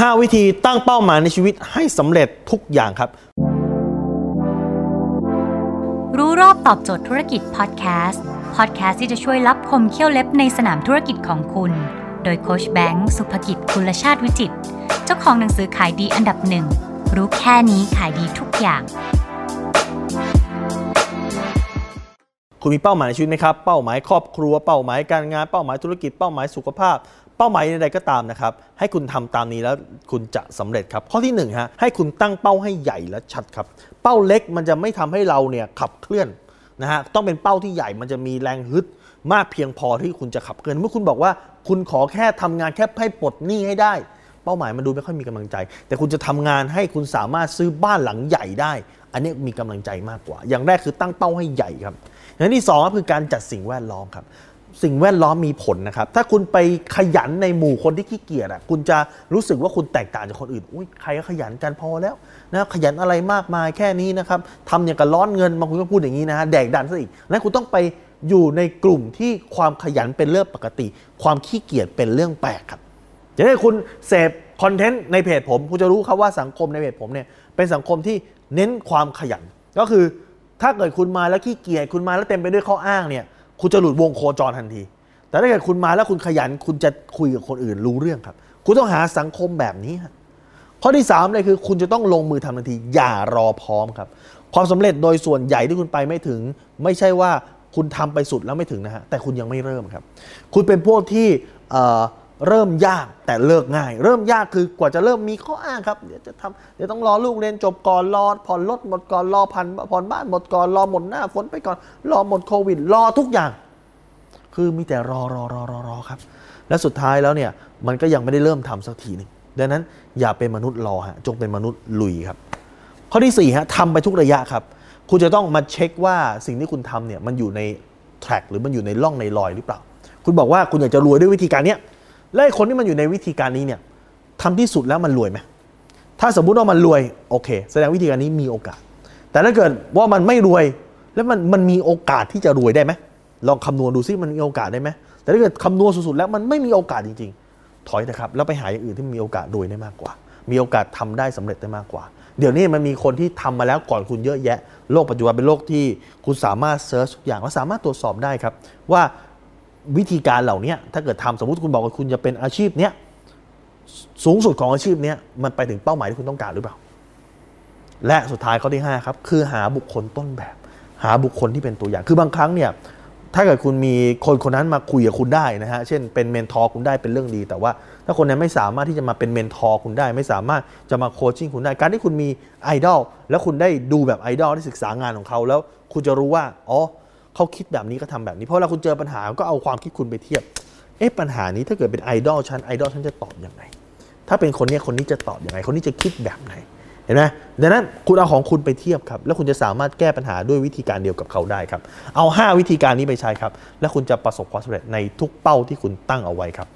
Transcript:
5 วิธีตั้งเป้าหมายในชีวิตให้สำเร็จทุกอย่างครับ รู้รอบตอบโจทย์ธุรกิจพอดแคสต์พอดแคสต์ที่จะช่วยรับคมเขี้ยวเล็บในสนามธุรกิจของคุณ โดยโคชแบงค์สุภกิจคุลชาติวิจิต เจ้าของหนังสือขายดีอันดับหนึ่งรู้แค่นี้ขายดีทุกอย่าง คุณมีเป้าหมายในชีวิตไหมครับ เป้าหมายครอบครัว เป้าหมายการงาน เป้าหมายธุรกิจ เป้าหมายสุขภาพ เป้าหมายใดก็ตามนะครับ ให้คุณทำตามนี้แล้วคุณจะสำเร็จครับ ข้อที่หนึ่งฮะ ให้คุณตั้งเป้าให้ใหญ่และชัดครับ เป้าเล็กมันจะไม่ทำให้เราเนี่ยขับเคลื่อนนะฮะ ต้องเป็นเป้าที่ใหญ่ มันจะมีแรงฮึดมากเพียงพอที่คุณจะขับเคลื่อน เมื่อคุณบอกว่า คุณขอแค่ทำงานแค่ให้ปลดหนี้ให้ได้ เป้าหมายมันดูไม่ค่อยมีกำลังใจ แต่คุณจะทำงานให้คุณสามารถซื้อบ้านหลังใหญ่ได้ อันนี้มีกำลังใจมากกว่า อย่างแรกคือตั้งเป้าให้ใหญ่ครับ อย่างที่สองก็คือการจัดสิ่งแวดล้อมครับ สิ่งแวดล้อมมีผลนะครับ ถ้าคุณไปขยันในหมู่คนที่ขี้เกียจอะคุณจะรู้สึกว่าคุณแตกต่างจากคนอื่นอุ้ยใครก็ขยันกันพอแล้วนะขยันอะไรมากมายแค่นี้นะครับทำอย่างกับร้อนเงินบางคนก็พูดอย่างนี้นะฮะแดกดันซะอีกนั้นคุณต้องไปอยู่ในกลุ่มที่ความขยันเป็นเรื่องปกติ ความขี้เกียจเป็นเรื่องแปลกครับจะได้คุณเสพคอนเทนต์ในเพจผม คุณจะรู้ครับว่าสังคมในเพจผมเนี่ยเป็นสังคมที่เน้นความขยันก็คือ ถ้าเกิดคุณมาแล้วขี้เกียจคุณมาแล้วเต็มไปด้วยข้ออ้างเนี่ย คุณจะหลุดวงโคจรทันที แต่ถ้าเกิดคุณมาแล้วคุณขยัน คุณจะคุยกับคนอื่นรู้เรื่องครับ คุณต้องหาสังคมแบบนี้ครับข้อที่3เลยคือคุณจะต้องลงมือทำทันที อย่ารอพร้อมครับ ความสำเร็จโดยส่วนใหญ่ที่คุณไปไม่ถึง ไม่ใช่ว่าคุณทำไปสุดแล้วไม่ถึงนะฮะแต่คุณยังไม่เริ่มครับ คุณเป็นพวกที่ เริ่มยากแต่เลิกง่าย เริ่มยากคือกว่าจะเริ่มมีข้ออ้างครับเดี๋ยวจะทำเดี๋ยวต้องรอลูกเรียนจบก่อนรอผ่อนรถหมดก่อนรอพันผ่อนบ้านหมดก่อนรอหมดหน้าฝนไปก่อนรอหมดโควิด รอทุกอย่าง คือมีแต่รอรอรอรอรอครับ และสุดท้ายแล้วเนี่ยมันก็ยังไม่ได้เริ่มทำสักทีหนึ่งดังนั้นอย่าเป็นมนุษย์รอฮะจงเป็นมนุษย์ลุยครับ ข้อที่4ี่ฮะทำไปทุกระยะครับ คุณจะต้องมาเช็คว่าสิ่งที่คุณทำเนี่ยมันอยู่ในแทร็กหรือมันอยู่ในร่องในรอยหรือเปล่า คุณบอกว่าคุณอยากจะรวยด้วยวิธีการเนี้ย และไอ้คนที่มันอยู่ในวิธีการนี้เนี่ยทำที่สุดแล้วมันรวยไหมถ้าสมมุติว่ามันรวยโอเค แสดงวิธีการนี้มีโอกาส แต่ถ้าเกิดว่ามันไม่รวยแล้วมันมันมีโอกาสที่จะรวยได้ไหมลองคำนวณดูซิมันมีโอกาสได้ไหมแต่ถ้าเกิดคำนวณสุดๆแล้วมันไม่มีโอกาสจริง ๆ ถอยนะครับแล้วไปหาอย่างอื่นที่มีโอกาสรวยได้มากกว่า มีโอกาสทำได้สำเร็จได้มากกว่า เดี๋ยวนี้มันมีคนที่ทำมาแล้วก่อนคุณเยอะแยะ โลกปัจจุบันเป็นโลกที่คุณสามารถเซิร์ชทุกอย่างและสามารถตรวจสอบได้ครับว่า วิธีการเหล่านี้ถ้าเกิดทำสมมติคุณบอกว่าคุณจะเป็นอาชีพเนี้ยสูงสุดของอาชีพเนี้ยมันไปถึงเป้าหมายที่คุณต้องการหรือเปล่า และสุดท้ายข้อที่ 5 ครับ คือหาบุคคลต้นแบบ หาบุคคลที่เป็นตัวอย่าง คือบางครั้งเนี่ยถ้าเกิดคุณมีคนคนนั้นมาคุยกับคุณได้นะฮะ เช่นเป็น mentor คุณได้เป็นเรื่องดี แต่ว่าถ้าคนนั้นไม่สามารถที่จะมาเป็น mentor คุณได้ ไม่สามารถจะมา coaching คุณได้ การที่คุณมีไอดอลแล้วคุณได้ดูแบบไอดอลได้ศึกษางานของเขาแล้ว คุณจะรู้ว่า อ๋อ เขาคิดแบบนี้ก็ทำแบบนี้ เพราะเราคุณเจอปัญหาก็เอาความคิดคุณไปเทียบ เอ๊ะปัญหานี้ถ้าเกิดเป็นไอดอลฉันไอดอลฉันจะตอบยังไง ถ้าเป็นคนนี้คนนี้จะตอบยังไง คนนี้จะคิดแบบไหน เห็นไหมดังนั้นคุณเอาของคุณไปเทียบครับ แล้วคุณจะสามารถแก้ปัญหาด้วยวิธีการเดียวกับเขาได้ครับ เอา 5 วิธีการนี้ไปใช้ครับ แล้วคุณจะประสบความสำเร็จในทุกเป้าที่คุณตั้งเอาไว้ครับ